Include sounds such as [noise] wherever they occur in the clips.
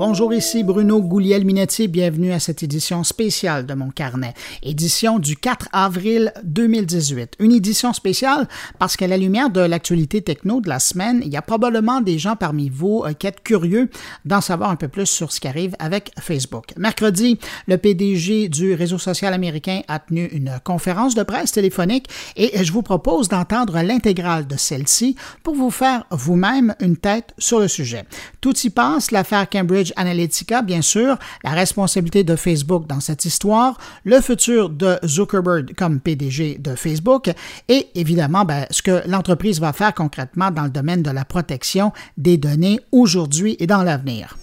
Bonjour, ici Bruno Gouliel-Minetti. Bienvenue à cette édition spéciale de mon carnet. Édition du 4 avril 2018. Une édition spéciale parce qu'à la lumière de l'actualité techno de la semaine, il y a probablement des gens parmi vous euh, qui êtes curieux d'en savoir un peu plus sur ce qui arrive avec Facebook. Mercredi, le PDG du réseau social américain a tenu une conférence de presse téléphonique et je vous propose d'entendre l'intégrale de celle-ci pour vous faire vous-même une tête sur le sujet. Tout y passe, l'affaire Cambridge Analytica, bien sûr, la responsabilité de Facebook dans cette histoire, le futur de Zuckerberg comme PDG de Facebook et évidemment ben, ce que l'entreprise va faire concrètement dans le domaine de la protection des données aujourd'hui et dans l'avenir.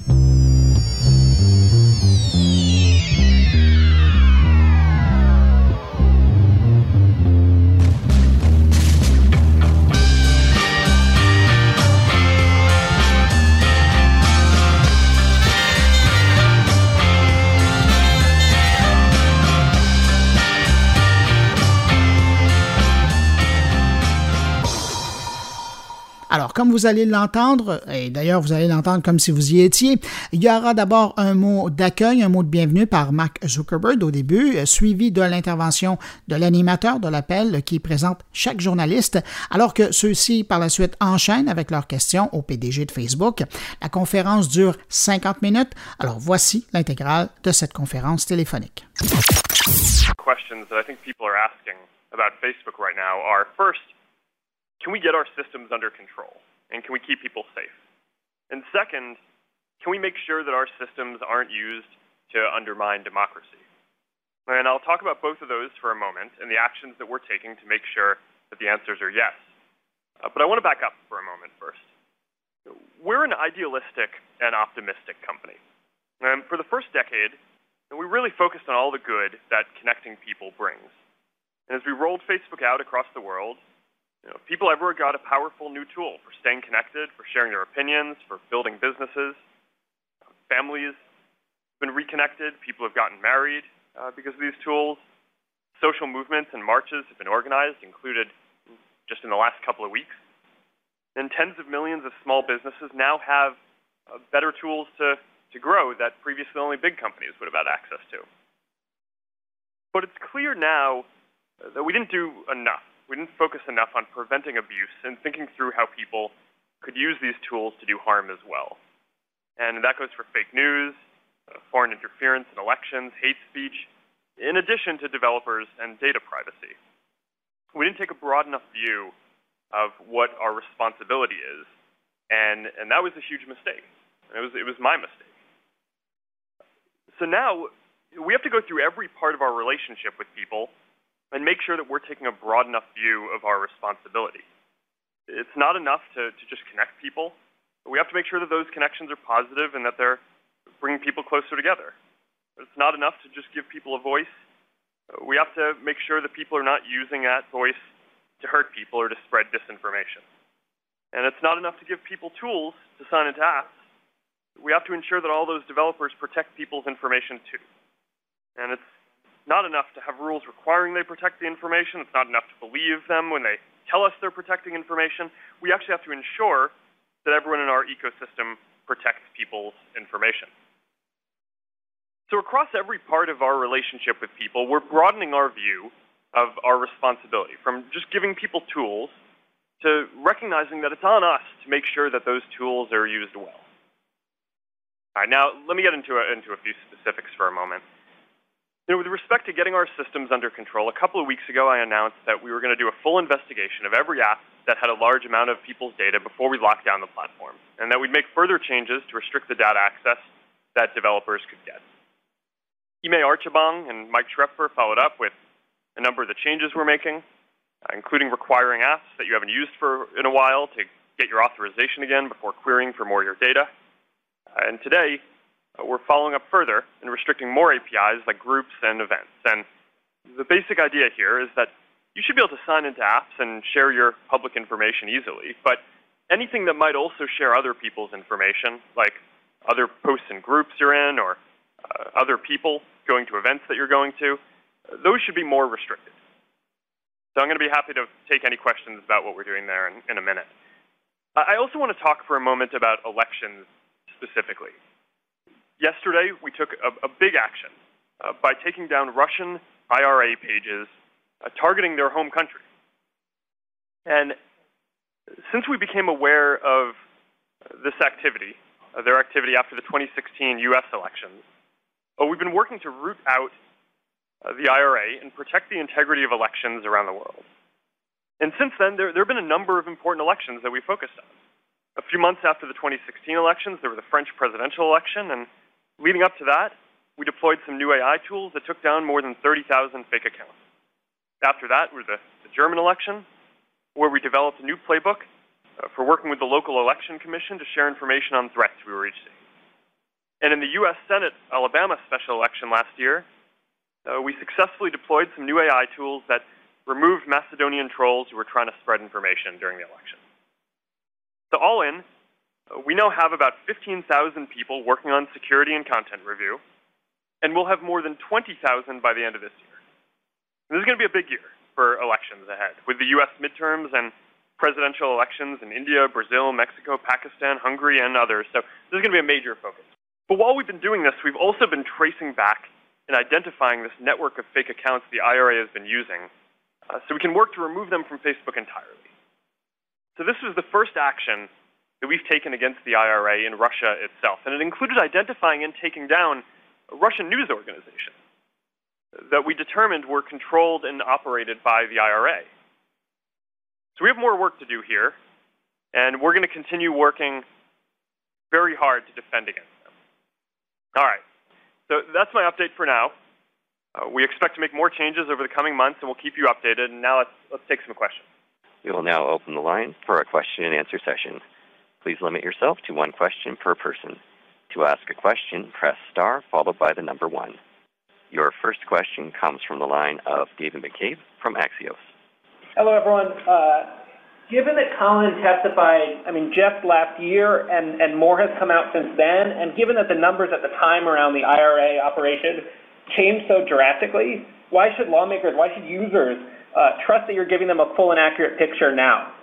Alors, comme vous allez l'entendre, et d'ailleurs vous allez l'entendre comme si vous y étiez, il y aura d'abord un mot d'accueil, un mot de bienvenue par Mark Zuckerberg au début, suivi de l'intervention de l'animateur de l'appel qui présente chaque journaliste, alors que ceux-ci par la suite enchaînent avec leurs questions au PDG de Facebook. La conférence dure 50 minutes, alors voici l'intégrale de cette conférence téléphonique. Questions Facebook can we get our systems under control? And can we keep people safe? And second, can we make sure that our systems aren't used to undermine democracy? And I'll talk about both of those for a moment and the actions that we're taking to make sure that the answers are yes. Uh, but I want to back up for a moment first. We're an idealistic and optimistic company. And for the first decade, we really focused on all the good that connecting people brings. And as we rolled Facebook out across the world, you know, people everywhere got a powerful new tool for staying connected, for sharing their opinions, for building businesses. Families have been reconnected. People have gotten married uh, because of these tools. Social movements and marches have been organized, included just in the last couple of weeks. And tens of millions of small businesses now have uh, better tools to, to grow that previously only big companies would have had access to. But it's clear now that we didn't do enough we didn't focus enough on preventing abuse and thinking through how people could use these tools to do harm as well. And that goes for fake news, uh, foreign interference in elections, hate speech, in addition to developers and data privacy. We didn't take a broad enough view of what our responsibility is, and, and that was a huge mistake. It was, it was my mistake. So now we have to go through every part of our relationship with people and make sure that we're taking a broad enough view of our responsibility. It's not enough to, to just connect people. We have to make sure that those connections are positive and that they're bringing people closer together. It's not enough to just give people a voice. We have to make sure that people are not using that voice to hurt people or to spread disinformation. And it's not enough to give people tools to sign into apps. We have to ensure that all those developers protect people's information too. And it's not enough to have rules requiring they protect the information. It's not enough to believe them when they tell us they're protecting information. We actually have to ensure that everyone in our ecosystem protects people's information. So across every part of our relationship with people, we're broadening our view of our responsibility from just giving people tools to recognizing that it's on us to make sure that those tools are used well. All right, now let me get into a, into a few specifics for a moment. You know, with respect to getting our systems under control, a couple of weeks ago I announced that we were going to do a full investigation of every app that had a large amount of people's data before we locked down the platform, and that we'd make further changes to restrict the data access that developers could get. Ime Archibong and Mike Schroepfer followed up with a number of the changes we're making, uh, including requiring apps that you haven't used for in a while to get your authorization again before querying for more of your data. Uh, and today, we're following up further and restricting more APIs like groups and events. And the basic idea here is that you should be able to sign into apps and share your public information easily, but anything that might also share other people's information, like other posts and groups you're in or uh, other people going to events that you're going to, uh, those should be more restricted. So I'm going to be happy to take any questions about what we're doing there in, in a minute. I also want to talk for a moment about elections specifically yesterday we took a, a big action uh, by taking down Russian IRA pages uh, targeting their home country. And since we became aware of this activity, uh, their activity after the 2016 U.S. elections, uh, we've been working to root out uh, the IRA and protect the integrity of elections around the world. And since then, there, there have been a number of important elections that we focused on. A few months after the 2016 elections, there was the French presidential election, and leading up to that, we deployed some new AI tools that took down more than 30,000 fake accounts. After that was the, the German election, where we developed a new playbook uh, for working with the local election commission to share information on threats we were seeing. And in the U.S. Senate Alabama special election last year, uh, we successfully deployed some new AI tools that removed Macedonian trolls who were trying to spread information during the election. So all in, we now have about 15,000 people working on security and content review, and we'll have more than 20,000 by the end of this year. And this is going to be a big year for elections ahead, with the U.S. midterms and presidential elections in India, Brazil, Mexico, Pakistan, Hungary, and others. So this is going to be a major focus. But while we've been doing this, we've also been tracing back and identifying this network of fake accounts the IRA has been using uh, so we can work to remove them from Facebook entirely. So this was the first action that we've taken against the IRA in Russia itself, and it included identifying and taking down Russian news organizations that we determined were controlled and operated by the IRA. So we have more work to do here, and we're going to continue working very hard to defend against them. All right. So that's my update for now. Uh, we expect to make more changes over the coming months, and we'll keep you updated. And now let's, let's take some questions. We will now open the line for a question and answer session. Please limit yourself to one question per person. To ask a question, press star followed by the number one. Your first question comes from the line of David McCabe from Axios. Hello, everyone. Uh, Given that Colin testified, I mean, just last year, and, and more has come out since then, and given that the numbers at the time around the IRA operation changed so drastically, why should lawmakers, why should users uh, trust that you're giving them a full and accurate picture now?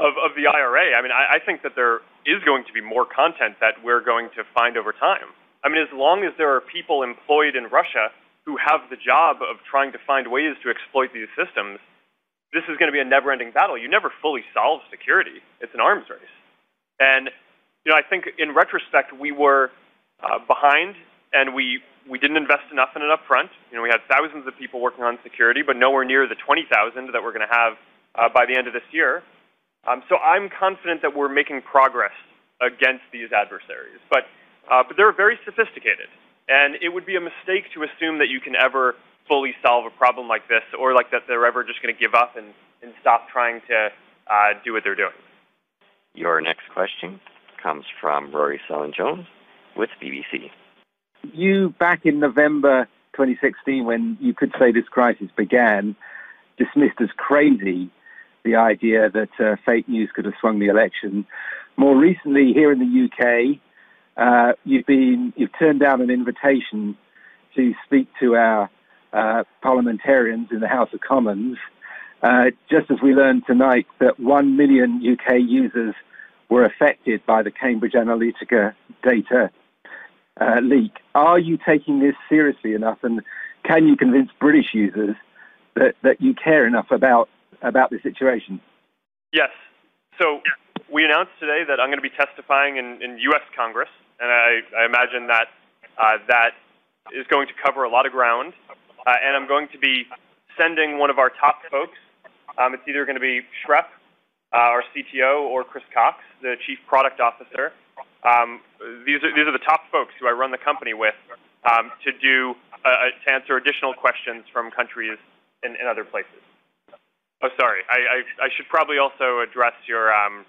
Of, of the IRA, I mean, I, I think that there is going to be more content that we're going to find over time. I mean, as long as there are people employed in Russia who have the job of trying to find ways to exploit these systems, this is going to be a never-ending battle. You never fully solve security. It's an arms race. And you know, I think in retrospect, we were uh, behind, and we we didn't invest enough in it up front. You know, we had thousands of people working on security, but nowhere near the 20,000 that we're going to have uh, by the end of this year. Um, so I'm confident that we're making progress against these adversaries. But uh, but they're very sophisticated, and it would be a mistake to assume that you can ever fully solve a problem like this, or like that they're ever just going to give up and, and stop trying to uh, do what they're doing. Your next question comes from Rory Cellan-Jones with BBC. You, back in November 2016, when you could say this crisis began, dismissed as crazy the idea that uh, fake news could have swung the election. More recently, here in the UK, uh, you've been you've turned down an invitation to speak to our uh, parliamentarians in the House of Commons, uh, just as we learned tonight that one million UK users were affected by the Cambridge Analytica data uh, leak. Are you taking this seriously enough, and can you convince British users that, that you care enough about about the situation? Yes. So we announced today that I'm going to be testifying in, in U.S. Congress, and I, I imagine that uh, that is going to cover a lot of ground uh, and I'm going to be sending one of our top folks. Um, it's either going to be Schrep, uh, our CTO, or Chris Cox, the Chief Product Officer. Um, these are these are the top folks who I run the company with um, to do uh, to answer additional questions from countries in, in other places. Oh, sorry. I, should probably also address your um,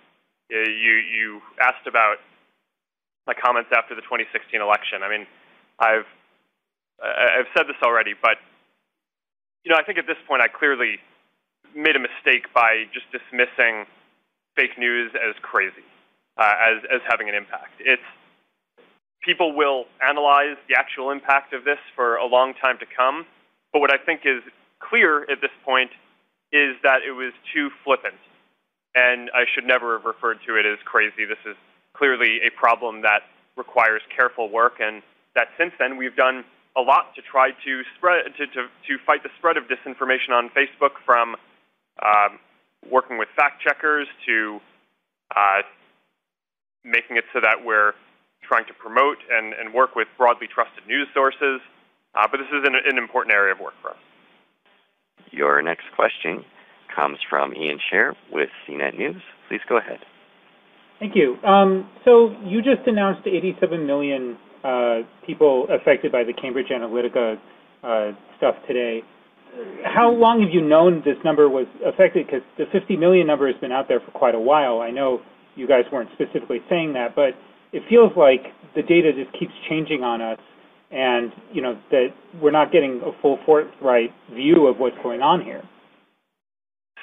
you asked about my comments after the 2016 election. I mean, I've I've said this already, but you know, I think at this point I clearly made a mistake by just dismissing fake news as crazy, uh, as as having an impact. It's people will analyze the actual impact of this for a long time to come, but what I think is clear at this point is that it was too flippant, and I should never have referred to it as crazy. This is clearly a problem that requires careful work, and that since then we've done a lot to try to spread to, to, to fight the spread of disinformation on Facebook, from um, working with fact checkers to uh, making it so that we're trying to promote and, and work with broadly trusted news sources. Uh, but this is an, an, important area of work for us. Your next question comes from Ian Sherr with CNET News. Please go ahead. Thank you. Um, so you just announced 87 million uh, people affected by the Cambridge Analytica uh, stuff today. How long have you known this number was affected? Because the 50 million number has been out there for quite a while. I know you guys weren't specifically saying that, but it feels like the data just keeps changing on us, and you know that we're not getting a full forthright view of what's going on here.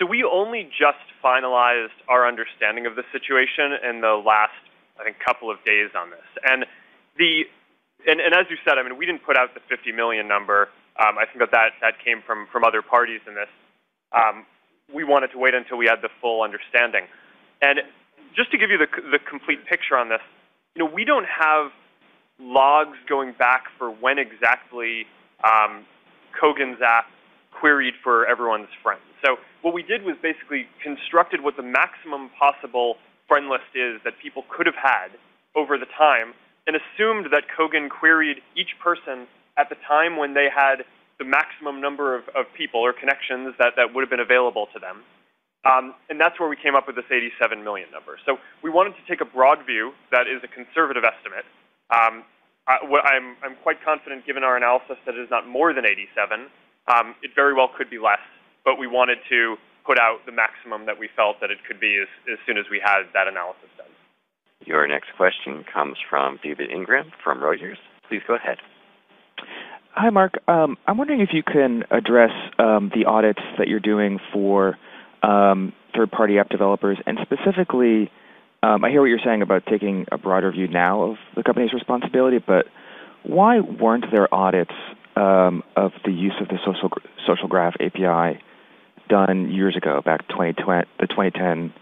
So we only just finalized our understanding of the situation in the last, I think, couple of days on this, and the and, and as you said, I mean, we didn't put out the 50 million number. Um, I think that, that that came from from other parties in this. Um, we wanted to wait until we had the full understanding, and just to give you the the complete picture on this, you know, we don't have logs going back for when exactly um, Kogan's app queried for everyone's friends. So what we did was basically constructed what the maximum possible friend list is that people could have had over the time and assumed that Kogan queried each person at the time when they had the maximum number of, of people or connections that, that would have been available to them. Um, and that's where we came up with this 87 million number. So we wanted to take a broad view that is a conservative estimate. Um, I, am I'm, I'm quite confident, given our analysis, that it is not more than 87. Um, it very well could be less, but we wanted to put out the maximum that we felt that it could be as, as soon as we had that analysis done. Your next question comes from David Ingram from Reuters. Please go ahead. Hi, Mark. Um, I'm wondering if you can address um, the audits that you're doing for um, third-party app developers, and specifically, I hear what you're saying about taking a broader view now of the company's responsibility, but why weren't there audits um, of the use of the social social graph API done years ago, back 2020, the 2010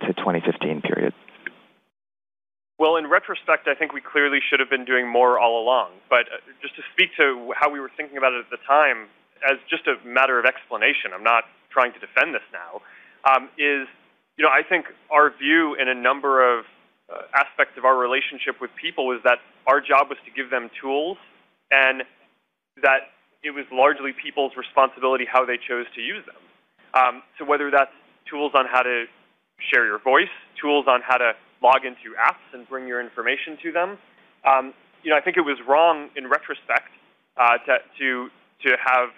to 2015 period? Well, in retrospect, I think we clearly should have been doing more all along. But uh, just to speak to how we were thinking about it at the time, as just a matter of explanation, I'm not trying to defend this now, um, is, you know, I think our view in a number of uh, aspects of our relationship with people was that our job was to give them tools and that it was largely people's responsibility how they chose to use them. Um, so whether that's tools on how to share your voice, tools on how to log into apps and bring your information to them. Um, you know, I think it was wrong in retrospect uh, to, to, to have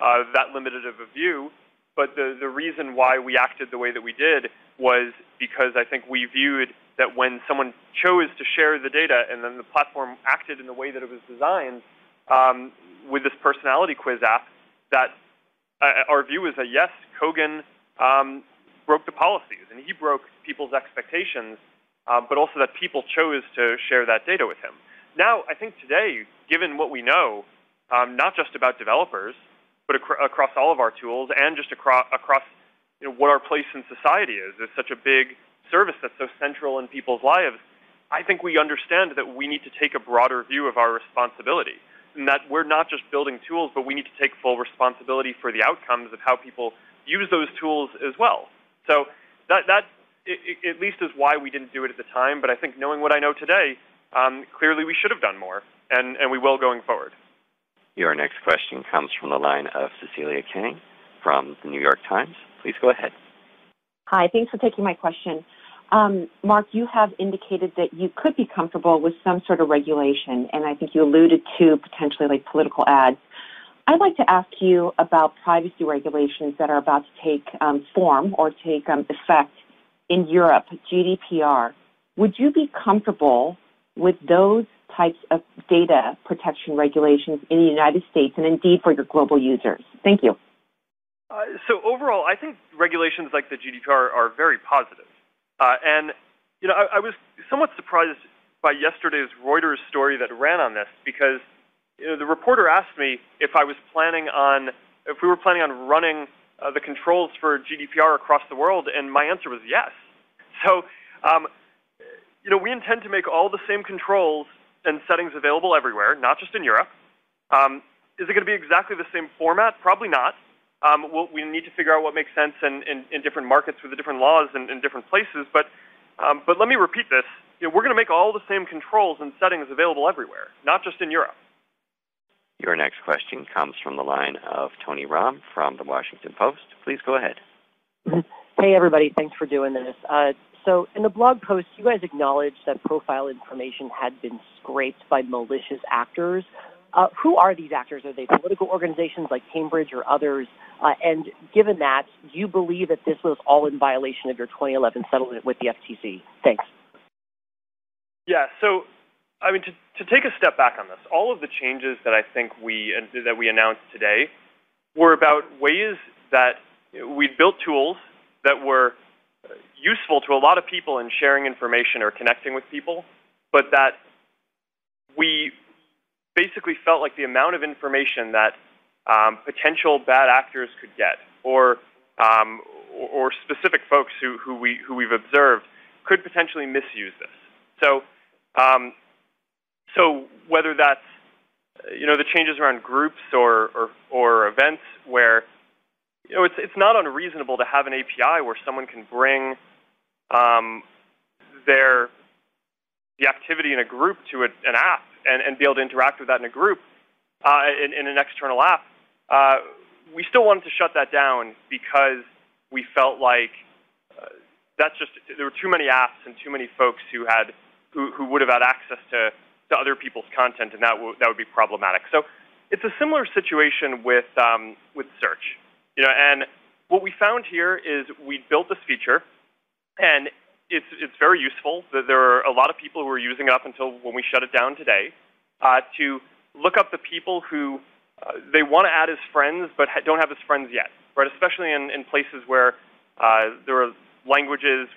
uh, that limited of a view, but the, the reason why we acted the way that we did was because I think we viewed that when someone chose to share the data and then the platform acted in the way that it was designed um, with this personality quiz app, that uh, our view is that yes, Kogan um, broke the policies and he broke people's expectations uh, but also that people chose to share that data with him. Now, I think today, given what we know, um, not just about developers, but ac- across all of our tools and just across, across you know, what our place in society is, is such a big service that's so central in people's lives, I think we understand that we need to take a broader view of our responsibility. And that we're not just building tools, but we need to take full responsibility for the outcomes of how people use those tools as well. So that, that at least is why we didn't do it at the time. But I think knowing what I know today, um, clearly we should have done more, and, and we will going forward. Your next question comes from the line of Cecilia Kang from the New York Times. Please go ahead. Hi, thanks for taking my question. Um, Mark, you have indicated that you could be comfortable with some sort of regulation, and I think you alluded to potentially like political ads. I'd like to ask you about privacy regulations that are about to take um, form or take um, effect in Europe, GDPR, would you be comfortable with those types of data protection regulations in the United States and indeed for your global users? Thank you. Uh, so overall, I think regulations like the GDPR are very positive. Uh, and, you know, I, I, was somewhat surprised by yesterday's Reuters story that ran on this because, you know, the reporter asked me if I was planning on, if we were planning on running uh, the controls for GDPR across the world? And my answer was yes. So, um, you know, we intend to make all the same controls and settings available everywhere, not just in Europe. Um, is it going to be exactly the same format? Probably not. Um, we'll, we need to figure out what makes sense in, in, in different markets with the different laws in, in different places. But, um, but let me repeat this. You know, we're going to make all the same controls and settings available everywhere, not just in Europe. Your next question comes from the line of Tony Romm from the Washington Post. Please go ahead. Hey, everybody. Thanks for doing this. Uh, so, in the blog post, you guys acknowledged that profile information had been scraped by malicious actors. Uh, who are these actors? Are they political organizations like Cambridge or others? Uh, and given that, do you believe that this was all in violation of your 2011 settlement with the FTC? Thanks. Yeah. So, I mean, to, to take a step back on this, all of the changes that I think we that we announced today were about ways that we built tools that were useful to a lot of people in sharing information or connecting with people, but that we basically felt like the amount of information that um, potential bad actors could get, or um, or, specific folks who, who we who we've observed could potentially misuse this. So, um, so whether that's you know the changes around groups or, or or events where you know it's it's not unreasonable to have an API where someone can bring um, their the activity in a group to a, an app and, and be able to interact with that in a group uh, in, in, an external app, uh, we still wanted to shut that down because we felt like uh, that's just there were too many apps and too many folks who had who, who would have had access to, to other people's content, and that w- that would be problematic. So it's a similar situation with um, with search, you know. And what we found here is we built this feature, and it's it's very useful. There are a lot of people who are using it up until when we shut it down today uh, to look up the people who uh, they want to add as friends but ha- don't have as friends yet, right? Especially in, in places where uh, there are languages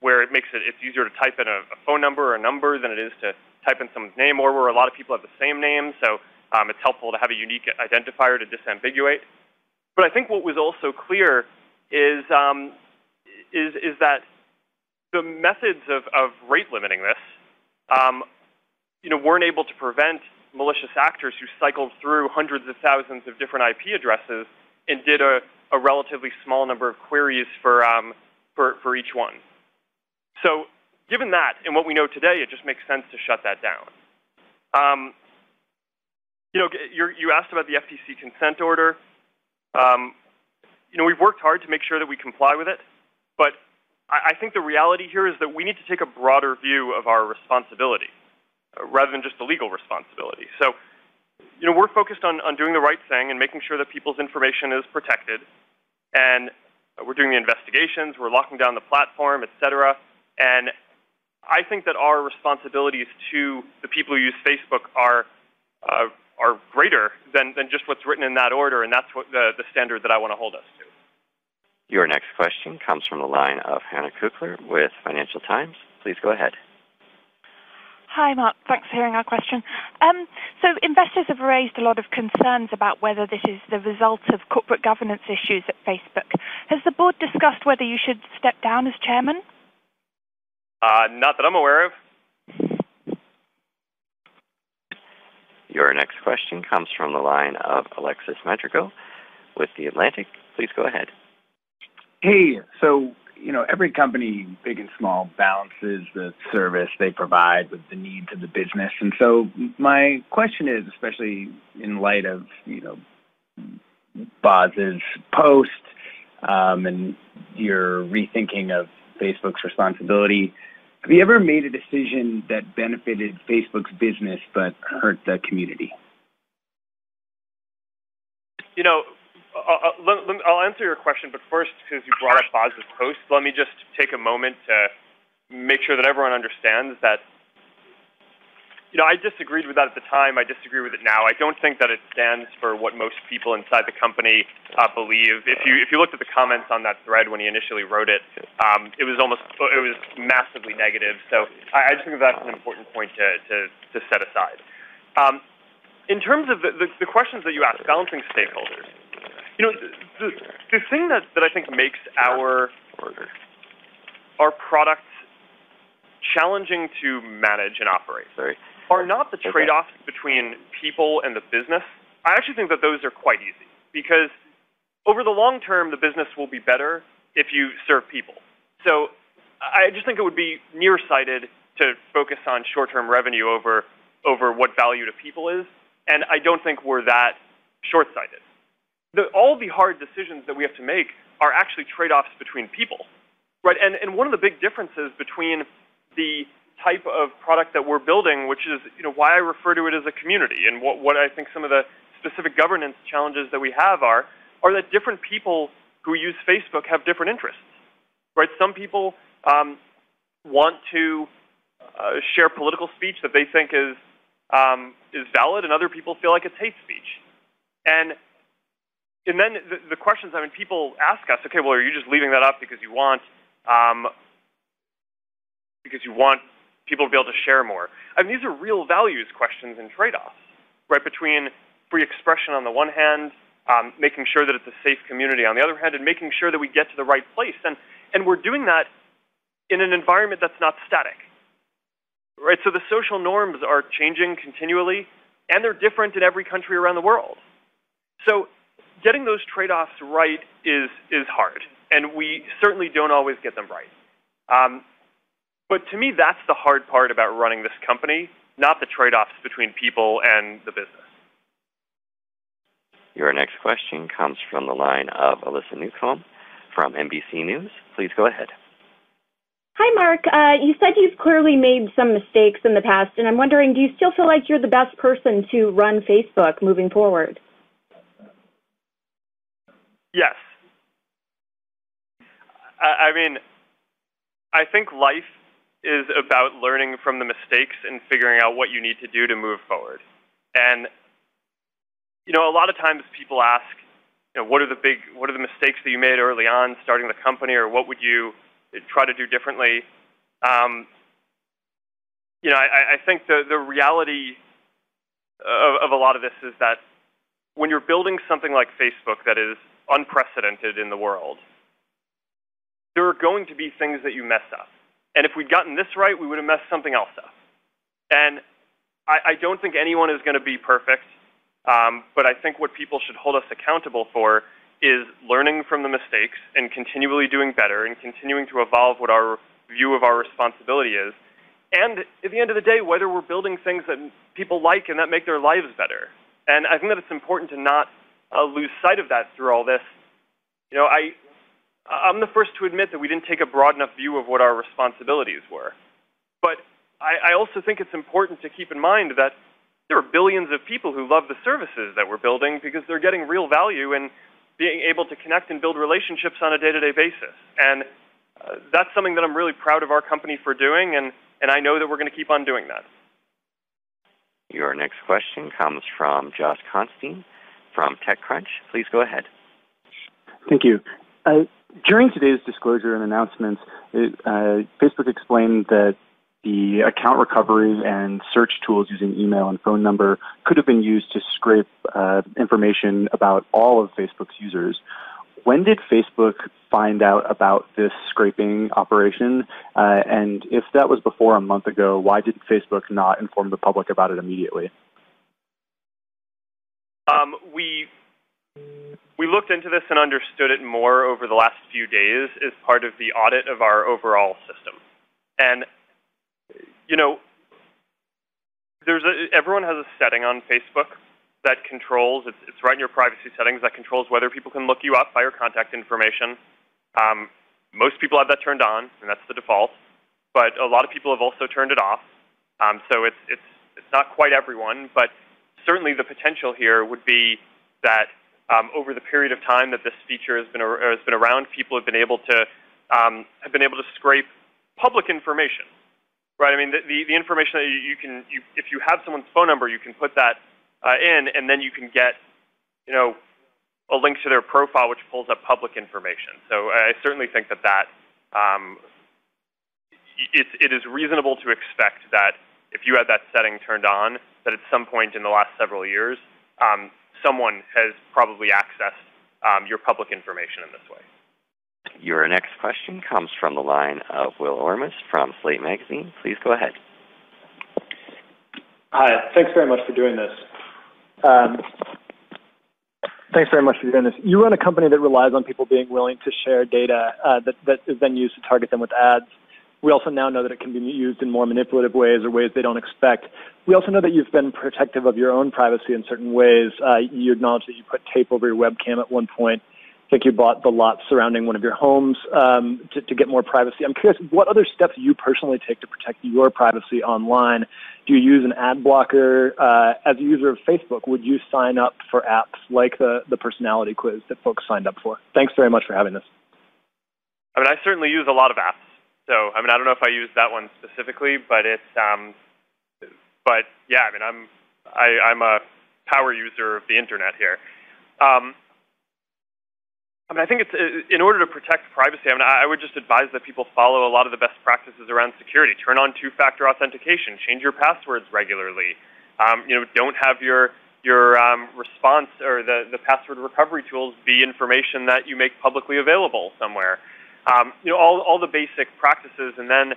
where it makes it it's easier to type in a, a, phone number or a number than it is to type in someone's name, or where a lot of people have the same name, so um, it's helpful to have a unique identifier to disambiguate. But I think what was also clear is um, is is that the methods of, of rate limiting this, um, you know, weren't able to prevent malicious actors who cycled through hundreds of thousands of different IP addresses and did a, a relatively small number of queries for, um, for, for each one. So given that and what we know today, it just makes sense to shut that down. Um, you know, you asked about the FTC consent order. Um, you know, we've worked hard to make sure that we comply with it, but I think the reality here is that we need to take a broader view of our responsibility uh, rather than just the legal responsibility. So, you know, we're focused on, on doing the right thing and making sure that people's information is protected. And we're doing the investigations, we're locking down the platform, et cetera. And I think that our responsibilities to the people who use Facebook are uh, are greater than, than just what's written in that order, and that's what the, the standard that I want to hold us to. Your next question comes from the line of Hannah Kuchler with Financial Times. Please go ahead. Hi, Mark. Thanks for hearing our question. Um, so investors have raised a lot of concerns about whether this is the result of corporate governance issues at Facebook. Has the board discussed whether you should step down as chairman? Uh, not that I'm aware of. Your next question comes from the line of Alexis Madrigal with The Atlantic. Please go ahead. Hey, so you know, every company, big and small, balances the service they provide with the needs of the business. And so my question is, especially in light of, you know, Boz's post um, and your rethinking of Facebook's responsibility, have you ever made a decision that benefited Facebook's business but hurt the community? You know, let, let, I'll answer your question, but first, because you brought up Boz's post, let me just take a moment to make sure that everyone understands that. You know, I disagreed with that at the time. I disagree with it now. I don't think that it stands for what most people inside the company uh, believe. If you if you looked at the comments on that thread when he initially wrote it, um, it was almost it was massively negative. So I, I just think that's an important point to to, to set aside. Um, in terms of the, the, the questions that you asked, balancing stakeholders. You know, the, the thing that, that I think makes our our product challenging to manage and operate Sorry. are not the trade-offs between people and the business. I actually think that those are quite easy because over the long term, the business will be better if you serve people. So I just think it would be nearsighted to focus on short-term revenue over over what value to people is, and I don't think we're that short-sighted. The, all the hard decisions that we have to make are actually trade-offs between people, right? And and one of the big differences between the type of product that we're building, which is you know why I refer to it as a community, and what what I think some of the specific governance challenges that we have are are that different people who use Facebook have different interests, right? Some people um, want to uh, share political speech that they think is um, is valid, and other people feel like it's hate speech. And and then the, the questions. I mean, people ask us, okay, well, are you just leaving that up because you want um, because you want people to be able to share more? I mean, these are real values questions and trade-offs, right? Between free expression on the one hand, um, making sure that it's a safe community on the other hand, and making sure that we get to the right place. And and we're doing that in an environment that's not static right? So the social norms are changing continually, and they're different in every country around the world. So getting those trade-offs right is is hard, and we certainly don't always get them right. Um, but to me, that's the hard part about running this company, not the trade-offs between people and the business. Your next question comes from the line of Alyssa Newcomb from NBC News. Please go ahead. Hi, Mark. Uh, you said you've clearly made some mistakes in the past, and I'm wondering, do you still feel like you're the best person to run Facebook moving forward? Yes. I, I mean, I think life is about learning from the mistakes and figuring out what you need to do to move forward. And you know, a lot of times people ask, you know, what are the big, what are the mistakes that you made early on starting the company, or what would you try to do differently. Um, you know, I, I think the, the reality of, of a lot of this is that when you're building something like Facebook that is unprecedented in the world, there are going to be things that you mess up. And if we'd gotten this right, we would have messed something else up. And I, I don't think anyone is going to be perfect, um, but I think what people should hold us accountable for is learning from the mistakes and continually doing better and continuing to evolve what our view of our responsibility is. And at the end of the day, whether we're building things that people like and that make their lives better. And I think that it's important to not uh, lose sight of that through all this. You know, I, I'm the first to admit that we didn't take a broad enough view of what our responsibilities were. But I, I also think it's important to keep in mind that there are billions of people who love the services that we're building because they're getting real value and being able to connect and build relationships on a day-to-day basis. And uh, that's something that I'm really proud of our company for doing, and, and I know that we're going to keep on doing that. Your next question comes from Josh Constine from TechCrunch. Please go ahead. Thank you. Uh, during today's disclosure and announcements, it, uh, Facebook explained that the account recovery and search tools using email and phone number could have been used to scrape uh, information about all of Facebook's users. When did Facebook find out about this scraping operation? Uh, and if that was before a month ago, why did Facebook not inform the public about it immediately? Um, we we looked into this and understood it more over the last few days as part of the audit of our overall system. And you know, everyone has a setting on Facebook that controls, it's, it's right in your privacy settings, that controls whether people can look you up by your contact information. Um, most people have that turned on, and that's the default. But a lot of people have also turned it off. Um, so it's not quite everyone, but certainly the potential here would be that um, over the period of time that this feature has been, has been around, people have been able to um, have been able to scrape public information right? I mean, the, the, the information that you, you can, you, if you have someone's phone number, you can put that uh, in, and then you can get, you know, a link to their profile, which pulls up public information. So I certainly think that that um, it, it is reasonable to expect that if you had that setting turned on, that at some point in the last several years, um, someone has probably accessed um, your public information in this way. Your next question comes from the line of Will Oremus from Slate Magazine. Please go ahead. Hi. Thanks very much for doing this. Um, thanks very much for doing this. You run a company that relies on people being willing to share data uh, that, that is then used to target them with ads. We also now know that it can be used in more manipulative ways or ways they don't expect. We also know that you've been protective of your own privacy in certain ways. Uh, you acknowledge that you put tape over your webcam at one point. I think you bought the lot surrounding one of your homes um, to, to, get more privacy. I'm curious, what other steps you personally take to protect your privacy online? Do you use an ad blocker? Uh, as a user of Facebook, would you sign up for apps like the, the personality quiz that folks signed up for? Thanks very much for having this. I mean, I certainly use a lot of apps. So, I mean, I don't know if I use that one specifically, but it's, um, but yeah, I mean, I'm, I, I'm a power user of the internet here. Um, I mean, I think it's uh, in order to protect privacy. I mean, I would just advise that people follow a lot of the best practices around security. Turn on two-factor authentication. Change your passwords regularly. Um, you know, don't have your your um, response or the the password recovery tools be information that you make publicly available somewhere. Um, you know, all all the basic practices, and then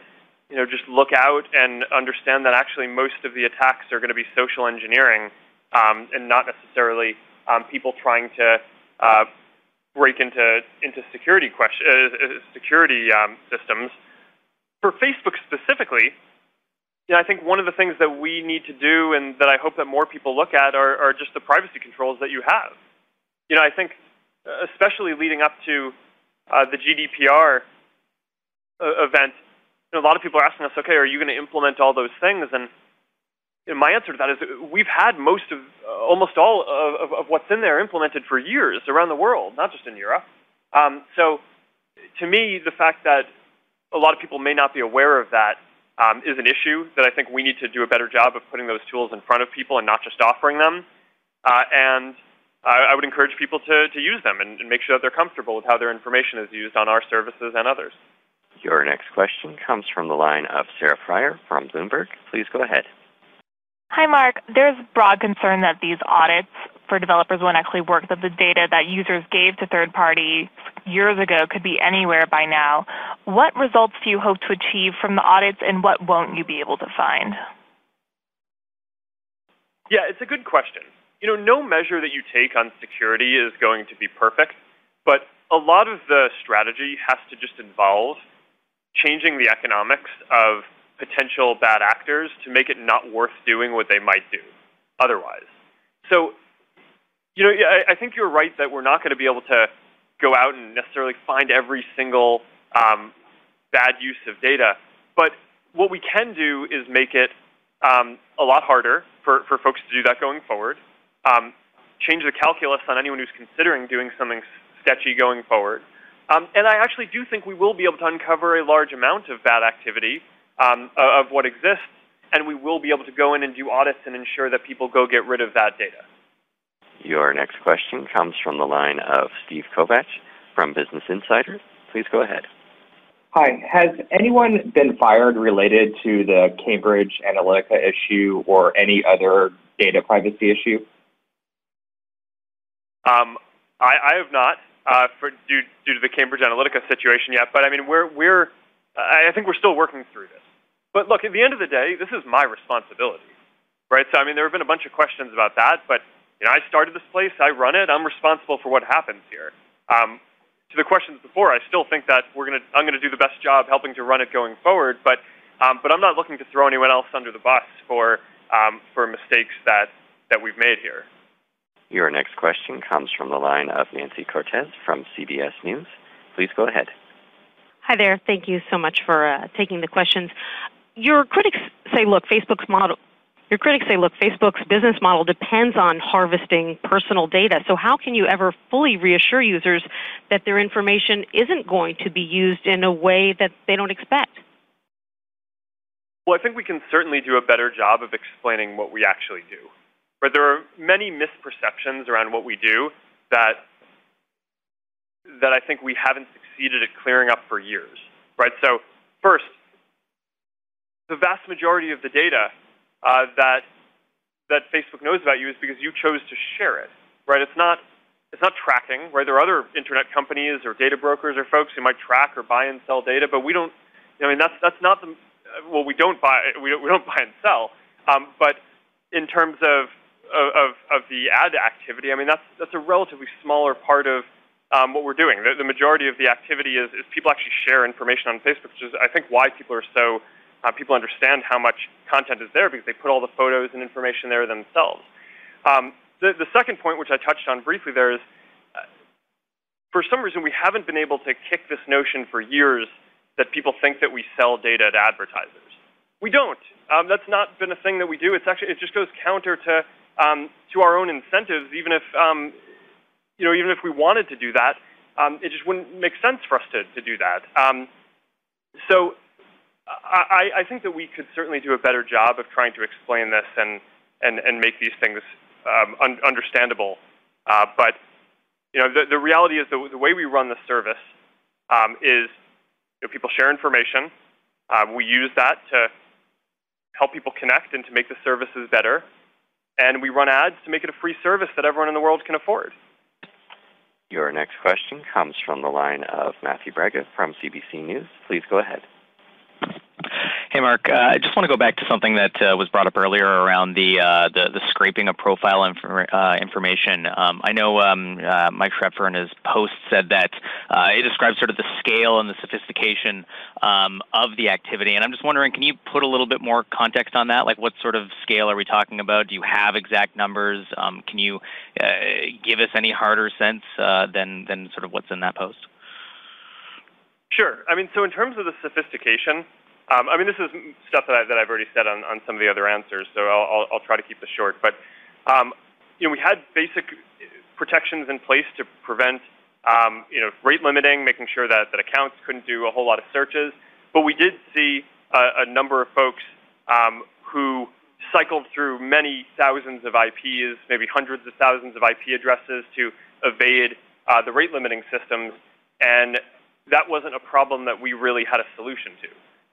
you know, just look out and understand that actually most of the attacks are going to be social engineering um, and not necessarily um, people trying to uh, break into into security question, uh, uh, security um, systems. For Facebook specifically, you know, I think one of the things that we need to do, and that I hope that more people look at, are, are just the privacy controls that you have. You know, I think, uh, especially leading up to uh, the GDPR uh, event, you know, a lot of people are asking us, okay, are you going to implement all those things? And my answer to that is we've had most of, uh, almost all of, of, what's in there implemented for years around the world, not just in Europe. Um, so to me, the fact that a lot of people may not be aware of that um, is an issue that I think we need to do a better job of putting those tools in front of people and not just offering them. Uh, and I would encourage people to, to use them and, and make sure that they're comfortable with how their information is used on our services and others. Your next question comes from the line of Sarah Frier from Bloomberg. Please go ahead. Hi, Mark. There's broad concern that these audits for developers won't actually work, that the data that users gave to third parties years ago could be anywhere by now. What results do you hope to achieve from the audits, and what won't you be able to find? Yeah, it's a good question. You know, no measure that you take on security is going to be perfect, but a lot of the strategy has to just involve changing the economics of potential bad actors to make it not worth doing what they might do otherwise. So, you know, I, I think you're right that we're not going to be able to go out and necessarily find every single um, bad use of data. But what we can do is make it um, a lot harder for, for folks to do that going forward. Um, change the calculus on anyone who's considering doing something sketchy going forward. Um, and I actually do think we will be able to uncover a large amount of bad activity um, of what exists, and we will be able to go in and do audits and ensure that people go get rid of that data. Your next question comes from the line of Steve Kovach from Business Insider. Please go ahead. Hi. Has anyone been fired related to the Cambridge Analytica issue or any other data privacy issue? Um, I, I, have not, uh, for, due, due, to the Cambridge Analytica situation yet. But I mean, we're we're I think we're still working through this. But look, at the end of the day, this is my responsibility, right? So I mean, there have been a bunch of questions about that, but you know, I started this place, I run it, I'm responsible for what happens here. Um, to the questions before, I still think that we're gonna, I'm going to do the best job helping to run it going forward, but um, but I'm not looking to throw anyone else under the bus for um, for mistakes that that we've made here. Your next question comes from the line of Nancy Cordes from CBS News. Please go ahead. Hi there. Thank you so much for uh, taking the questions. Your critics say, look, Facebook's model. Your critics say, look, Facebook's business model depends on harvesting personal data. So how can you ever fully reassure users that their information isn't going to be used in a way that they don't expect? Well, I think we can certainly do a better job of explaining what we actually do. But there are many misperceptions around what we do that that I think we haven't succeeded at clearing up for years. Right. So first, the vast majority of the data uh, that that Facebook knows about you is because you chose to share it, right? It's not it's not tracking, right? There are other internet companies or data brokers or folks who might track or buy and sell data, but we don't. I mean, that's that's not the well, we don't buy we don't, we don't [laughs] buy and sell. Um, but in terms of, of of the ad activity, I mean, that's that's a relatively smaller part of um, what we're doing. The, the majority of the activity is, is people actually share information on Facebook, which is I think why people are so uh, people understand how much content is there because they put all the photos and information there themselves. Um, the, the second point, which I touched on briefly there, is uh, for some reason we haven't been able to kick this notion for years that people think that we sell data to advertisers. We don't. Um, that's not been a thing that we do. It's actually it just goes counter to um, to our own incentives. Even if um, you know, even if we wanted to do that, um, it just wouldn't make sense for us to to do that. Um, so I, I think that we could certainly do a better job of trying to explain this and and and make these things um, un- understandable. Uh, but you know, the, the reality is the, the way we run the service um, is you know, people share information. Uh, we use that to help people connect and to make the services better. And we run ads to make it a free service that everyone in the world can afford. Your next question comes from the line of Matthew Braga from CBC News. Please go ahead. Hey, Mark. Uh, I just want to go back to something that uh, was brought up earlier around the uh, scraping of profile inf- information. Um, I know um, Mike Schroepfer in his post said that it describes sort of the scale and the sophistication um, of the activity, and I'm just wondering, can you put a little bit more context on that? Like, what sort of scale are we talking about? Do you have exact numbers? Um, can you give us any harder sense than than sort of what's in that post? Sure. I mean, so in terms of the sophistication, um, I mean, this is stuff that, I, that I've already said on, on some of the other answers, so I'll, I'll, I'll try to keep this short. But um, you know, we had basic protections in place to prevent um, you know rate limiting, making sure that, that accounts couldn't do a whole lot of searches. But we did see a, a number of folks um, who cycled through many thousands of IPs, maybe hundreds of thousands of IP addresses to evade uh, the rate limiting systems, and that wasn't a problem that we really had a solution to.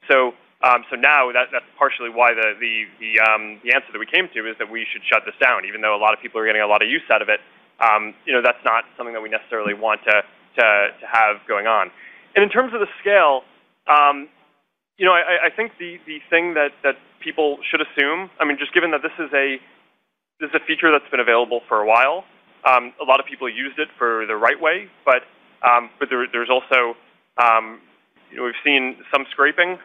So, um, so now that, that's partially why the the the, um, the answer that we came to is that we should shut this down, even though a lot of people are getting a lot of use out of it. Um, you know, that's not something that we necessarily want to have going on. And in terms of the scale, you know, I, think the thing that that people should assume, I mean, just given that this is a this is a feature that's been available for a while. A lot of people used it for the right way, but but there, there's also you know, we've seen some scraping.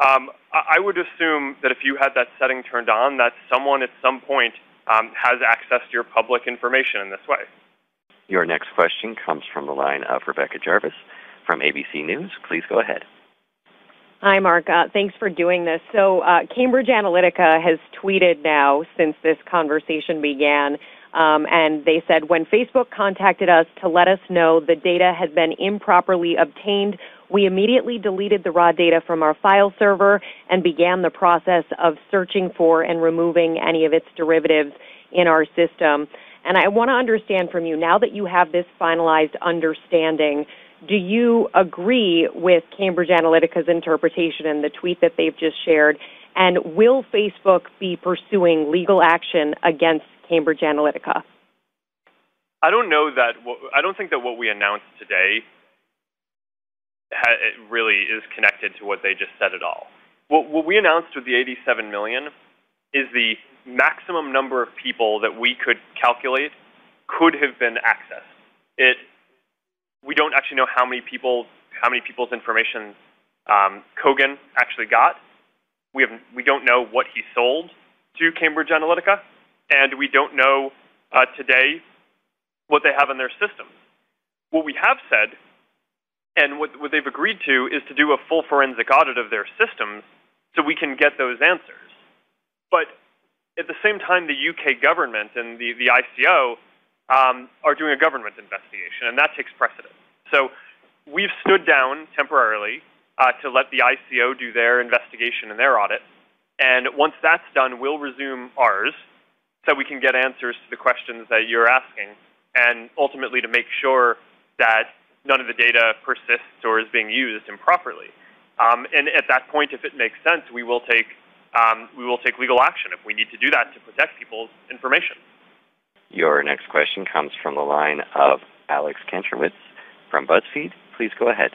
Um, I would assume that if you had that setting turned on, that someone at some point um, has access to your public information in this way. Your next question comes from the line of Rebecca Jarvis from ABC News. Please go ahead. Hi, Mark. Uh, thanks for doing this. So, uh, Cambridge Analytica has tweeted now since this conversation began, um, and they said when Facebook contacted us to let us know the data had been improperly obtained we immediately deleted the raw data from our file server and began the process of searching for and removing any of its derivatives in our system. And I want to understand from you, now that you have this finalized understanding, do you agree with Cambridge Analytica's interpretation and the tweet that they've just shared? And will Facebook be pursuing legal action against Cambridge Analytica? I don't know that. I don't think that what we announced today it really is connected to what they just said at all. What, what we announced with the 87 million is the maximum number of people that we could calculate could have been accessed. It we don't actually know how many people how many people's information um, Kogan actually got. We have we don't know what he sold to Cambridge Analytica, and we don't know uh, today what they have in their systems. What we have said and what, what they've agreed to is to do a full forensic audit of their systems so we can get those answers. But at the same time, the UK government and the, the ICO um, are doing a government investigation, and that takes precedence. So we've stood down temporarily uh, to let the ICO do their investigation and their audit. And once that's done, we'll resume ours so we can get answers to the questions that you're asking and ultimately to make sure that none of the data persists or is being used improperly. Um, and at that point, if it makes sense, we will take um, we will take legal action if we need to do that to protect people's information. Your next question comes from the line of Alex Kantrowitz from BuzzFeed. Please go ahead.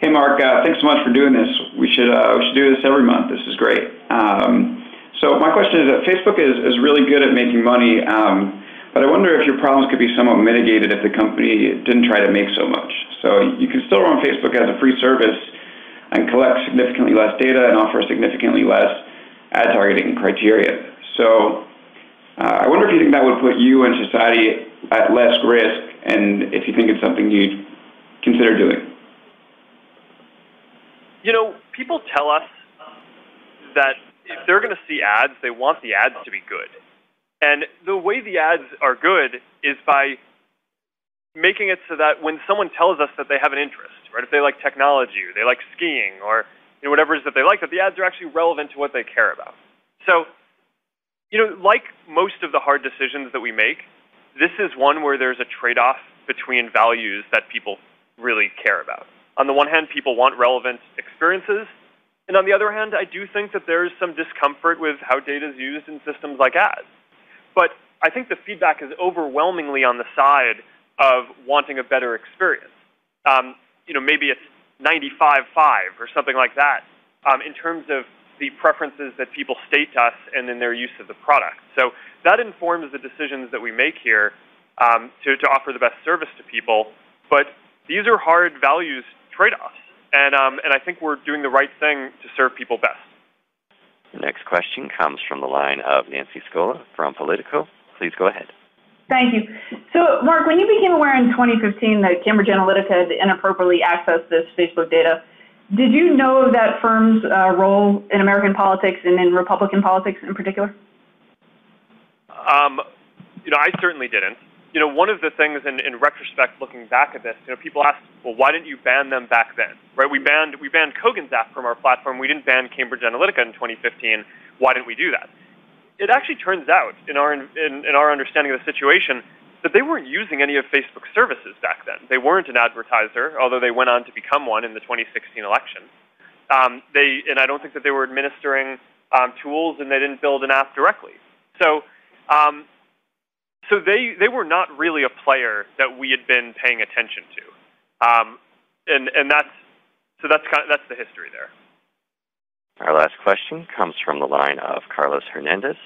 Hey, Mark. Uh, thanks so much for doing this. We should uh, we should do this every month. This is great. Um, so my question is that Facebook is, is really good at making money, um, but I wonder if your problems could be somewhat mitigated if the company didn't try to make so much. So you can still run Facebook as a free service and collect significantly less data and offer significantly less ad targeting criteria. So uh, I wonder if you think that would put you and society at less risk, and if you think it's something you'd consider doing. You know, people tell us that if they're going to see ads, they want the ads to be good. And the way the ads are good is by making it so that when someone tells us that they have an interest, right, if they like technology or they like skiing or you know, whatever it is that they like, that the ads are actually relevant to what they care about. So you know, like most of the hard decisions that we make, this is one where there's a trade-off between values that people really care about. On the one hand, people want relevant experiences, and on the other hand, I do think that there's some discomfort with how data is used in systems like ads. But I think the feedback is overwhelmingly on the side of wanting a better experience. Um, you know, maybe it's 95-5 or something like that um, in terms of the preferences that people state to us and in their use of the product. So that informs the decisions that we make here um, to, to offer the best service to people. But these are hard values trade-offs, and, um, and I think we're doing the right thing to serve people best. The next question comes from the line of Nancy Scola from Politico. Please go ahead. Thank you. So, Mark, when you became aware in 2015 that Cambridge Analytica had inappropriately accessed this Facebook data, did you know that firm's uh, role in American politics and in Republican politics in particular? Um, you know, I certainly didn't. You know, one of the things in, in retrospect, looking back at this, you know, people ask, well, why didn't you ban them back then? Right? We banned we banned Kogan's app from our platform. We didn't ban Cambridge Analytica in 2015. Why didn't we do that? It actually turns out, in our in, in our understanding of the situation, that they weren't using any of Facebook's services back then. They weren't an advertiser, although they went on to become one in the 2016 election. Um, they, and I don't think that they were administering um, tools, and they didn't build an app directly. So, um, so they they were not really a player that we had been paying attention to, um, and and that's so that's kind of, that's the history there. Our last question comes from the line of Carlos Hernandez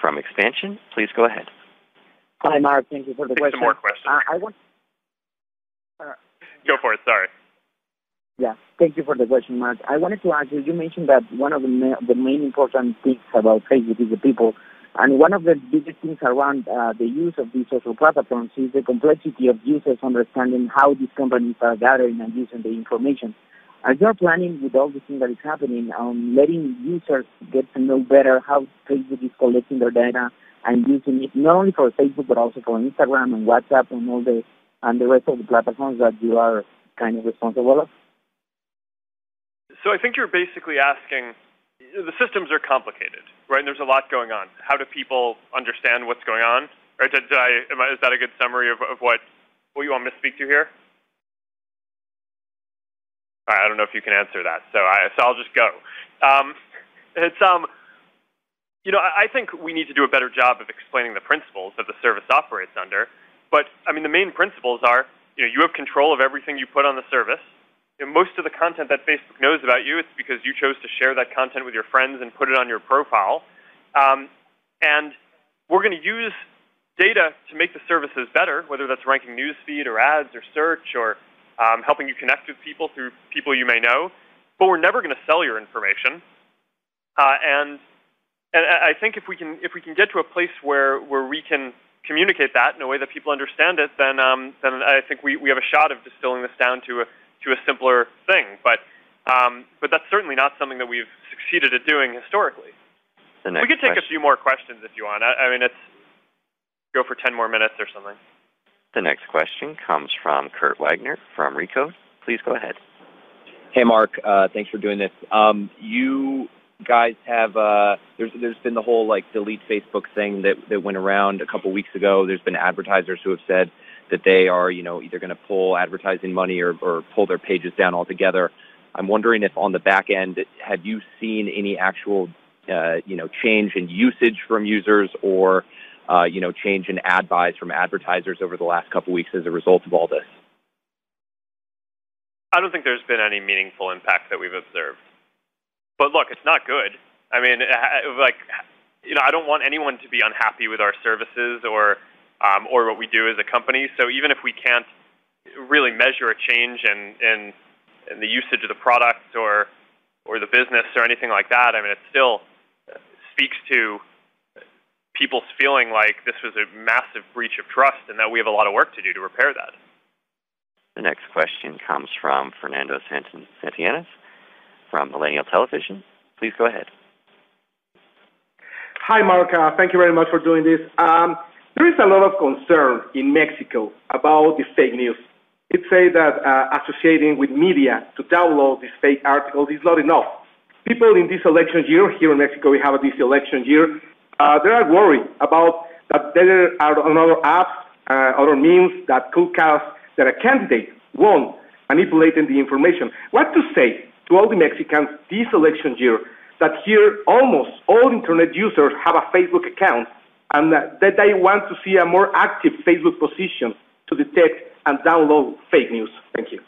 from Expansion. Please go ahead. Hi, Mark. Thank you for the Take question. Some more questions. Uh, I want. Uh, Go for it. Sorry. Yeah, thank you for the question, Mark. I wanted to ask you. You mentioned that one of the ma- the main important things about Facebook is the people, and one of the biggest things around uh, the use of these social platforms is the complexity of users understanding how these companies are gathering and using the information. Are you planning with all the things that is happening on letting users get to know better how Facebook is collecting their data and using it not only for Facebook but also for Instagram and WhatsApp and all the and the rest of the platforms that you are kind of responsible of? So I think you're basically asking. The systems are complicated, right? And there's a lot going on. How do people understand what's going on? Right? Did, did I, I, is that a good summary of, of what what you want me to speak to here? I don't know if you can answer that, so I so I'll just go. Um, it's um, you know, I think we need to do a better job of explaining the principles that the service operates under. But I mean, the main principles are, you know, you have control of everything you put on the service. Most of the content that Facebook knows about you, it's because you chose to share that content with your friends and put it on your profile. Um, and we're going to use data to make the services better, whether that's ranking newsfeed or ads or search or um, helping you connect with people through people you may know. But we're never going to sell your information. Uh, and and I think if we can if we can get to a place where where we can communicate that in a way that people understand it, then um, then I think we, we have a shot of distilling this down to a to a simpler thing. But um, but that's certainly not something that we've succeeded at doing historically. The we could take question. a few more questions if you want. I, I mean, it's go for ten more minutes or something. The next question comes from Kurt Wagner from Recode. Please go ahead. Hey, Mark. Uh, thanks for doing this. Um, you guys have uh, there's there's been the whole like delete Facebook thing that that went around a couple weeks ago. There's been advertisers who have said that they are you know either going to pull advertising money or, or pull their pages down altogether. I'm wondering if on the back end have you seen any actual uh, you know change in usage from users or uh, you know, change in ad buys from advertisers over the last couple weeks as a result of all this? I don't think there's been any meaningful impact that we've observed. But look, it's not good. I mean, like, you know, I don't want anyone to be unhappy with our services or um, or what we do as a company. So even if we can't really measure a change in, in in the usage of the product or or the business or anything like that, I mean, it still speaks to people's feeling like this was a massive breach of trust and that we have a lot of work to do to repair that. The next question comes from Fernando Santillanes from Milenio Television. Please go ahead. Hi, Mark. Uh, thank you very much for doing this. Um, there is a lot of concern in Mexico about the fake news. It says that uh, associating with media to download these fake articles is not enough. People in this election year, here in Mexico, we have this election year, uh, they are worried about that there are other apps, uh, other means that could cause that a candidate won manipulating the information. What to say to all the Mexicans this election year that here almost all internet users have a Facebook account and that they want to see a more active Facebook position to detect and download fake news. Thank you.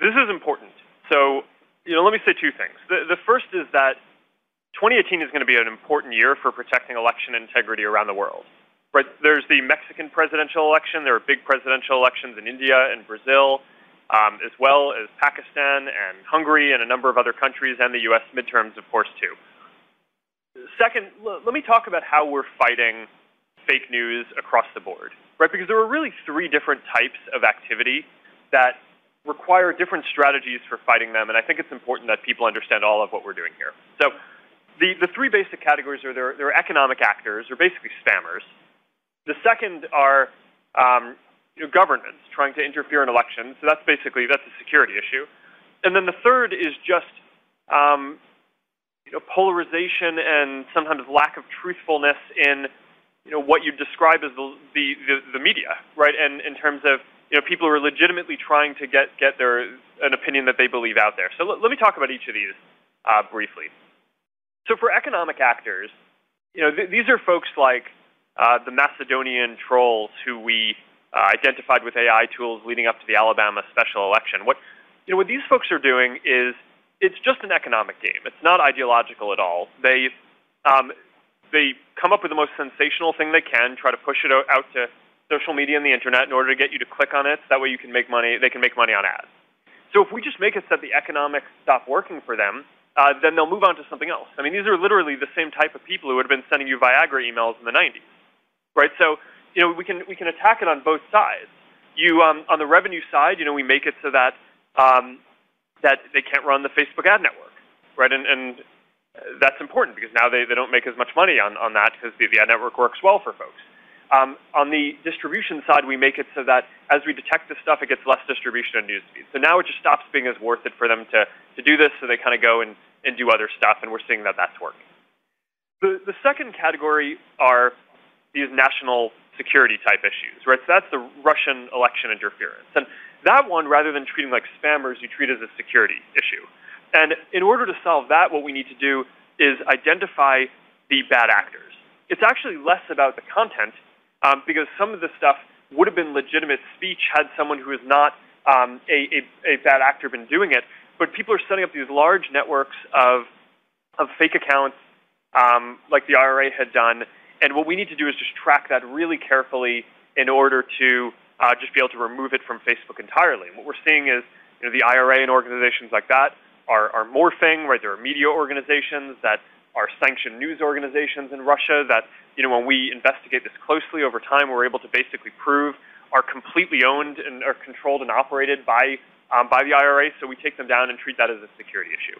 This is important. So, you know, let me say two things. The, the first is that 2018 is going to be an important year for protecting election integrity around the world. There's the Mexican presidential election. There are big presidential elections in India and Brazil, um, as well as Pakistan and Hungary and a number of other countries, and the U.S. midterms, of course, too. Second, l- let me talk about how we're fighting fake news across the board right? Because there are really three different types of activity that require different strategies for fighting them, and I think it's important that people understand all of what we're doing here. So the, the three basic categories are there, there are economic actors, or basically spammers. The second are um, you know, governments trying to interfere in elections. So that's basically that's a security issue. And then the third is just um, you know, polarization and sometimes lack of truthfulness in you know what you describe as the, the the, the media, right? And in terms of you know people who are legitimately trying to get get their an opinion that they believe out there. So l- let me talk about each of these uh, briefly. So for economic actors, you know th- these are folks like uh, the Macedonian trolls who we uh, identified with AI tools leading up to the Alabama special election. What you know what these folks are doing is it's just an economic game. It's not ideological at all. They um, they come up with the most sensational thing they can, try to push it out to social media and the internet in order to get you to click on it. So that way you can make money. They can make money on ads. So if we just make it so that the economics stop working for them, uh, then they'll move on to something else. I mean, these are literally the same type of people who would have been sending you Viagra emails in the 90s, right? So you know we can we can attack it on both sides. You um, on the revenue side, you know, we make it so that um, that they can't run the Facebook ad network, right? And, and that's important because now they, they don't make as much money on, on that because the, the ad network works well for folks. Um, on the distribution side, we make it so that as we detect this stuff, it gets less distribution on newsfeed. So now it just stops being as worth it for them to, to do this, so they kind of go and, and do other stuff, and we're seeing that that's working. The, the second category are these national security type issues, right? So that's the Russian election interference. And that one, rather than treating like spammers, you treat as a security issue. And in order to solve that, what we need to do is identify the bad actors. It's actually less about the content um, because some of the stuff would have been legitimate speech had someone who is not um, a, a, a, bad actor been doing it. But people are setting up these large networks of, of fake accounts um, like the IRA had done. And what we need to do is just track that really carefully in order to uh, just be able to remove it from Facebook entirely. And what we're seeing is you know, the IRA and organizations like that are, are morphing, right? There are media organizations that are sanctioned news organizations in Russia that, you know, when we investigate this closely over time, we're able to basically prove are completely owned and are controlled and operated by, um, by the IRA. So we take them down and treat that as a security issue.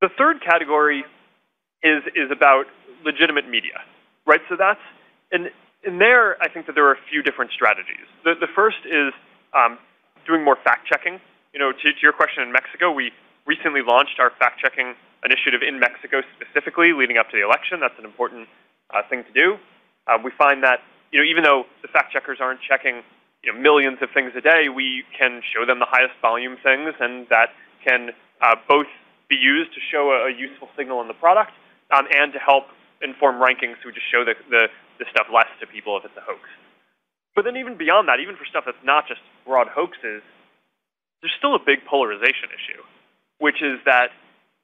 The third category is, is about legitimate media, right? So that's, and in there, I think that there are a few different strategies. The, the first is um, doing more fact checking you know, to, to your question in Mexico, we recently launched our fact-checking initiative in Mexico specifically leading up to the election. That's an important uh, thing to do. Uh, we find that, you know, even though the fact-checkers aren't checking you know, millions of things a day, we can show them the highest volume things, and that can uh, both be used to show a, a, useful signal in the product um, and to help inform rankings, so we just show the, the, the stuff less to people if it's a hoax. But then even beyond that, even for stuff that's not just broad hoaxes, there's still a big polarization issue, which is that,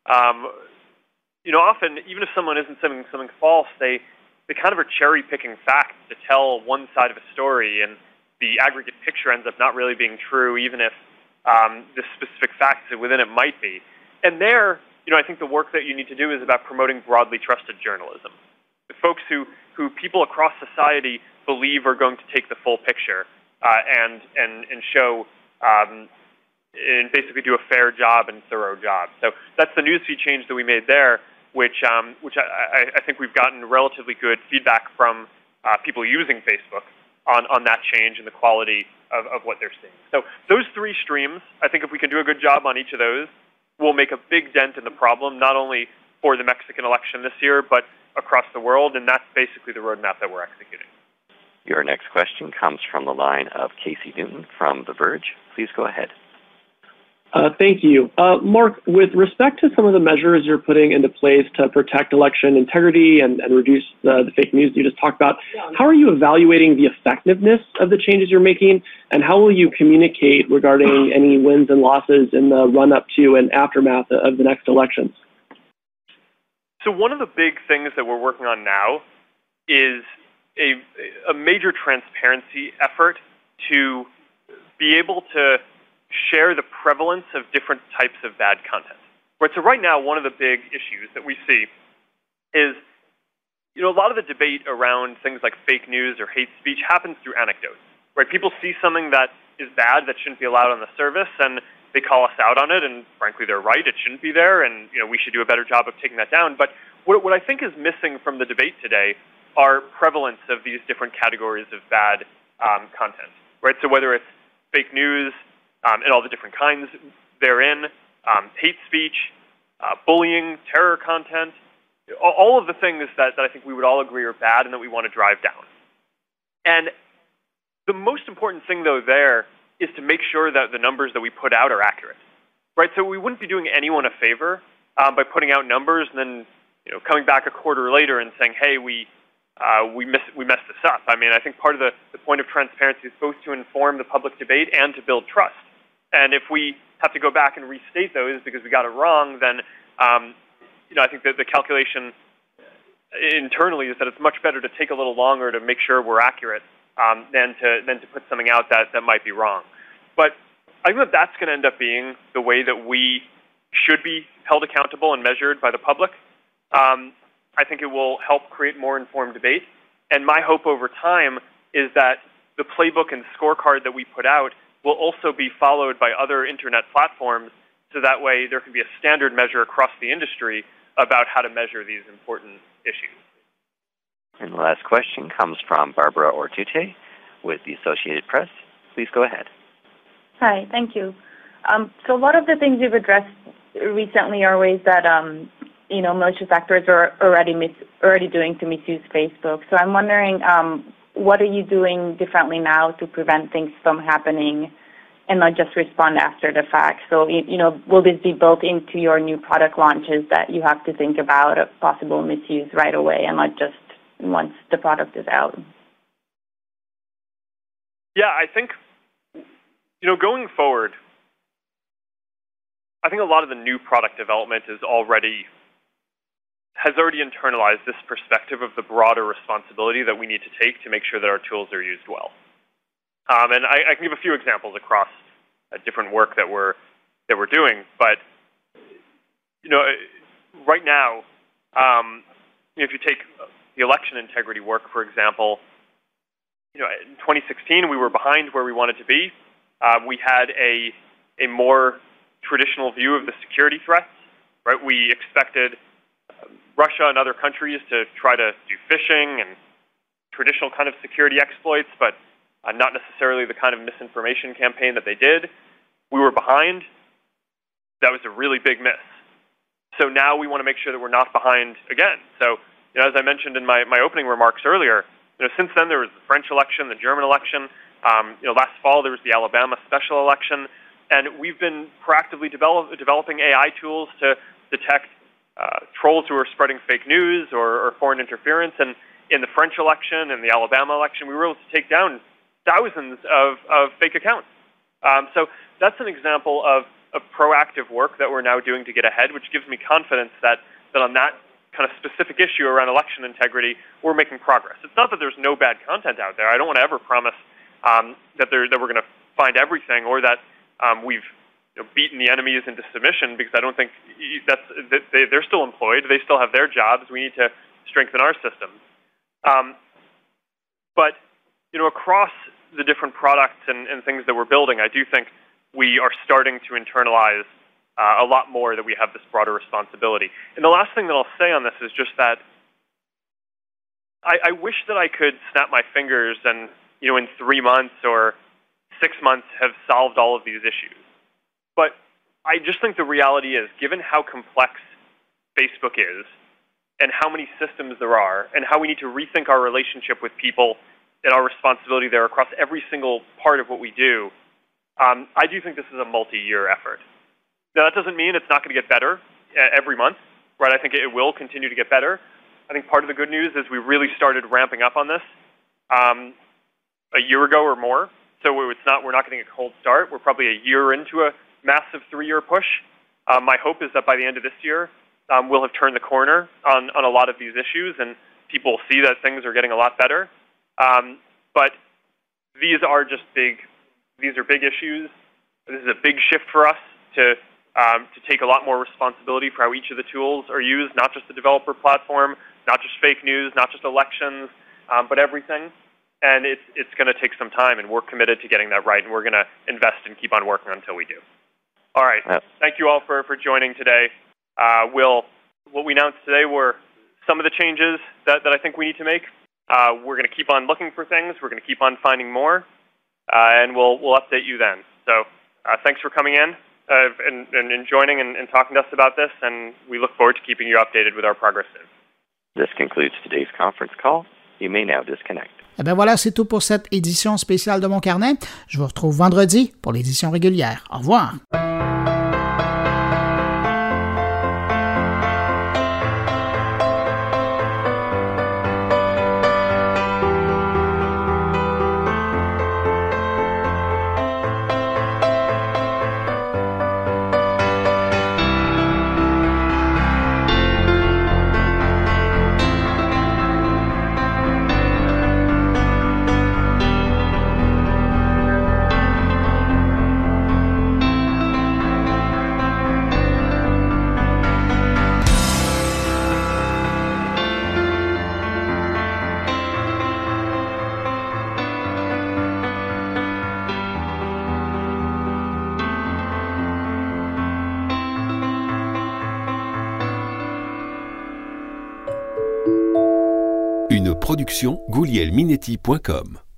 um, you know, often even if someone isn't saying something false, they they kind of are cherry picking facts to tell one side of a story, and the aggregate picture ends up not really being true, even if um, the specific facts within it might be. And there, you know, I think the work that you need to do is about promoting broadly trusted journalism. The folks who, who people across society believe are going to take the full picture uh, and, and, and show um, and basically do a fair job and thorough job. So that's the newsfeed change that we made there, which, um, which I, I, think we've gotten relatively good feedback from uh, people using Facebook on, on that change and the quality of, of what they're seeing. So those three streams, I think if we can do a good job on each of those, we'll make a big dent in the problem, not only for the Mexican election this year, but across the world, and that's basically the roadmap that we're executing. Your next question comes from the line of Casey Newton from The Verge. Please go ahead. Uh, thank you. Uh, Mark, with respect to some of the measures you're putting into place to protect election integrity and, reduce the, fake news you just talked about, how are you evaluating the effectiveness of the changes you're making, and how will you communicate regarding any wins and losses in the run up to and aftermath of the next elections? So, one of the big things that we're working on now is a, a major transparency effort to be able to share the prevalence of different types of bad content. Right, so right now, one of the big issues that we see is, you know, a lot of the debate around things like fake news or hate speech happens through anecdotes. Right, people see something that is bad that shouldn't be allowed on the service, and they call us out on it, and frankly, they're right. It shouldn't be there, and you know, we should do a better job of taking that down. But what, what I think is missing from the debate today are prevalence of these different categories of bad um, content. Right, so whether it's fake news, um, and all the different kinds therein, um, hate speech, uh, bullying, terror content, all of the things that, that I think we would all agree are bad and that we want to drive down. And the most important thing, though, there is to make sure that the numbers that we put out are accurate, right? So we wouldn't be doing anyone a favor um, by putting out numbers and then you know coming back a quarter later and saying, hey, we uh, we, miss, we messed this up. I mean, I think part of the, the point of transparency is both to inform the public debate and to build trust. And if we have to go back and restate those because we got it wrong, then um, you know I think that the calculation internally is that it's much better to take a little longer to make sure we're accurate um, than to than to put something out that that might be wrong. But I think that that's going to end up being the way that we should be held accountable and measured by the public. Um, I think it will help create more informed debate. And my hope over time is that the playbook and scorecard that we put out will also be followed by other internet platforms so that way there can be a standard measure across the industry about how to measure these important issues. And the last question comes from Barbara Ortutay with the Associated Press. Please go ahead. Hi, thank you. Um, so a lot of the things you've addressed recently are ways that um, you know malicious actors are already mis- already doing to misuse Facebook. So I'm wondering um, what are you doing differently now to prevent things from happening and not just respond after the fact? So, you know, will this be built into your new product launches that you have to think about a possible misuse right away and not just once the product is out? Yeah, I think, you know, going forward, I think a lot of the new product development is already has already internalized this perspective of the broader responsibility that we need to take to make sure that our tools are used well. Um, and I, I, can give a few examples across uh, different work that we're that we're doing. But you know, right now, um, if you take the election integrity work, for example, you know, in 2016 we were behind where we wanted to be. Uh, we had a a more traditional view of the security threats. Right, we expected Russia and other countries to try to do phishing and traditional kind of security exploits, but uh, not necessarily the kind of misinformation campaign that they did. We were behind. That was a really big miss. So now we want to make sure that we're not behind again. So, you know, as I mentioned in my, my opening remarks earlier, you know, since then there was the French election, the German election. Um, you know, last fall there was the Alabama special election, and we've been proactively develop, developing AI tools to detect uh, trolls who were spreading fake news or, or foreign interference. And in the French election and the Alabama election, we were able to take down thousands of, of fake accounts. Um, so that's an example of, of proactive work that we're now doing to get ahead, which gives me confidence that, that on that kind of specific issue around election integrity, we're making progress. It's not that there's no bad content out there. I don't want to ever promise um, that, there, that we're going to find everything or that um, we've you know, beaten the enemies into submission because I don't think that's that they, they're still employed. They still have their jobs. We need to strengthen our systems. Um, but you know, across the different products and, and things that we're building, I do think we are starting to internalize uh, a lot more that we have this broader responsibility. And the last thing that I'll say on this is just that I, I wish that I could snap my fingers and, you know, in three months or six months have solved all of these issues. But I just think the reality is, given how complex Facebook is, and how many systems there are, and how we need to rethink our relationship with people and our responsibility there across every single part of what we do, um, I do think this is a multi-year effort. Now, that doesn't mean it's not going to get better uh, every month, right? I think it will continue to get better. I think part of the good news is we really started ramping up on this um, a year ago or more. So it's not we're not getting a cold start. We're probably a year into a massive three-year push. Um, my hope is that by the end of this year, um, we'll have turned the corner on, on a lot of these issues, and people will see that things are getting a lot better. Um, but these are just big. These are big issues. This is a big shift for us to um, to take a lot more responsibility for how each of the tools are used, not just the developer platform, not just fake news, not just elections, um, but everything. And it's it's going to take some time, and we're committed to getting that right, and we're going to invest and keep on working until we do. All right. Thank you all for, for joining today. Uh, we'll, what we announced today were some of the changes that, that I think we need to make. Uh, we're going to keep on looking for things. We're going to keep on finding more, uh, and we'll, we'll update you then. So uh, thanks for coming in uh, and, and, and, joining and, and talking to us about this, and we look forward to keeping you updated with our progress soon. This concludes today's conference call. You may now disconnect. Eh bien voilà, c'est tout pour cette édition spéciale de mon carnet. Je vous retrouve vendredi pour l'édition régulière. Au revoir. minetti.com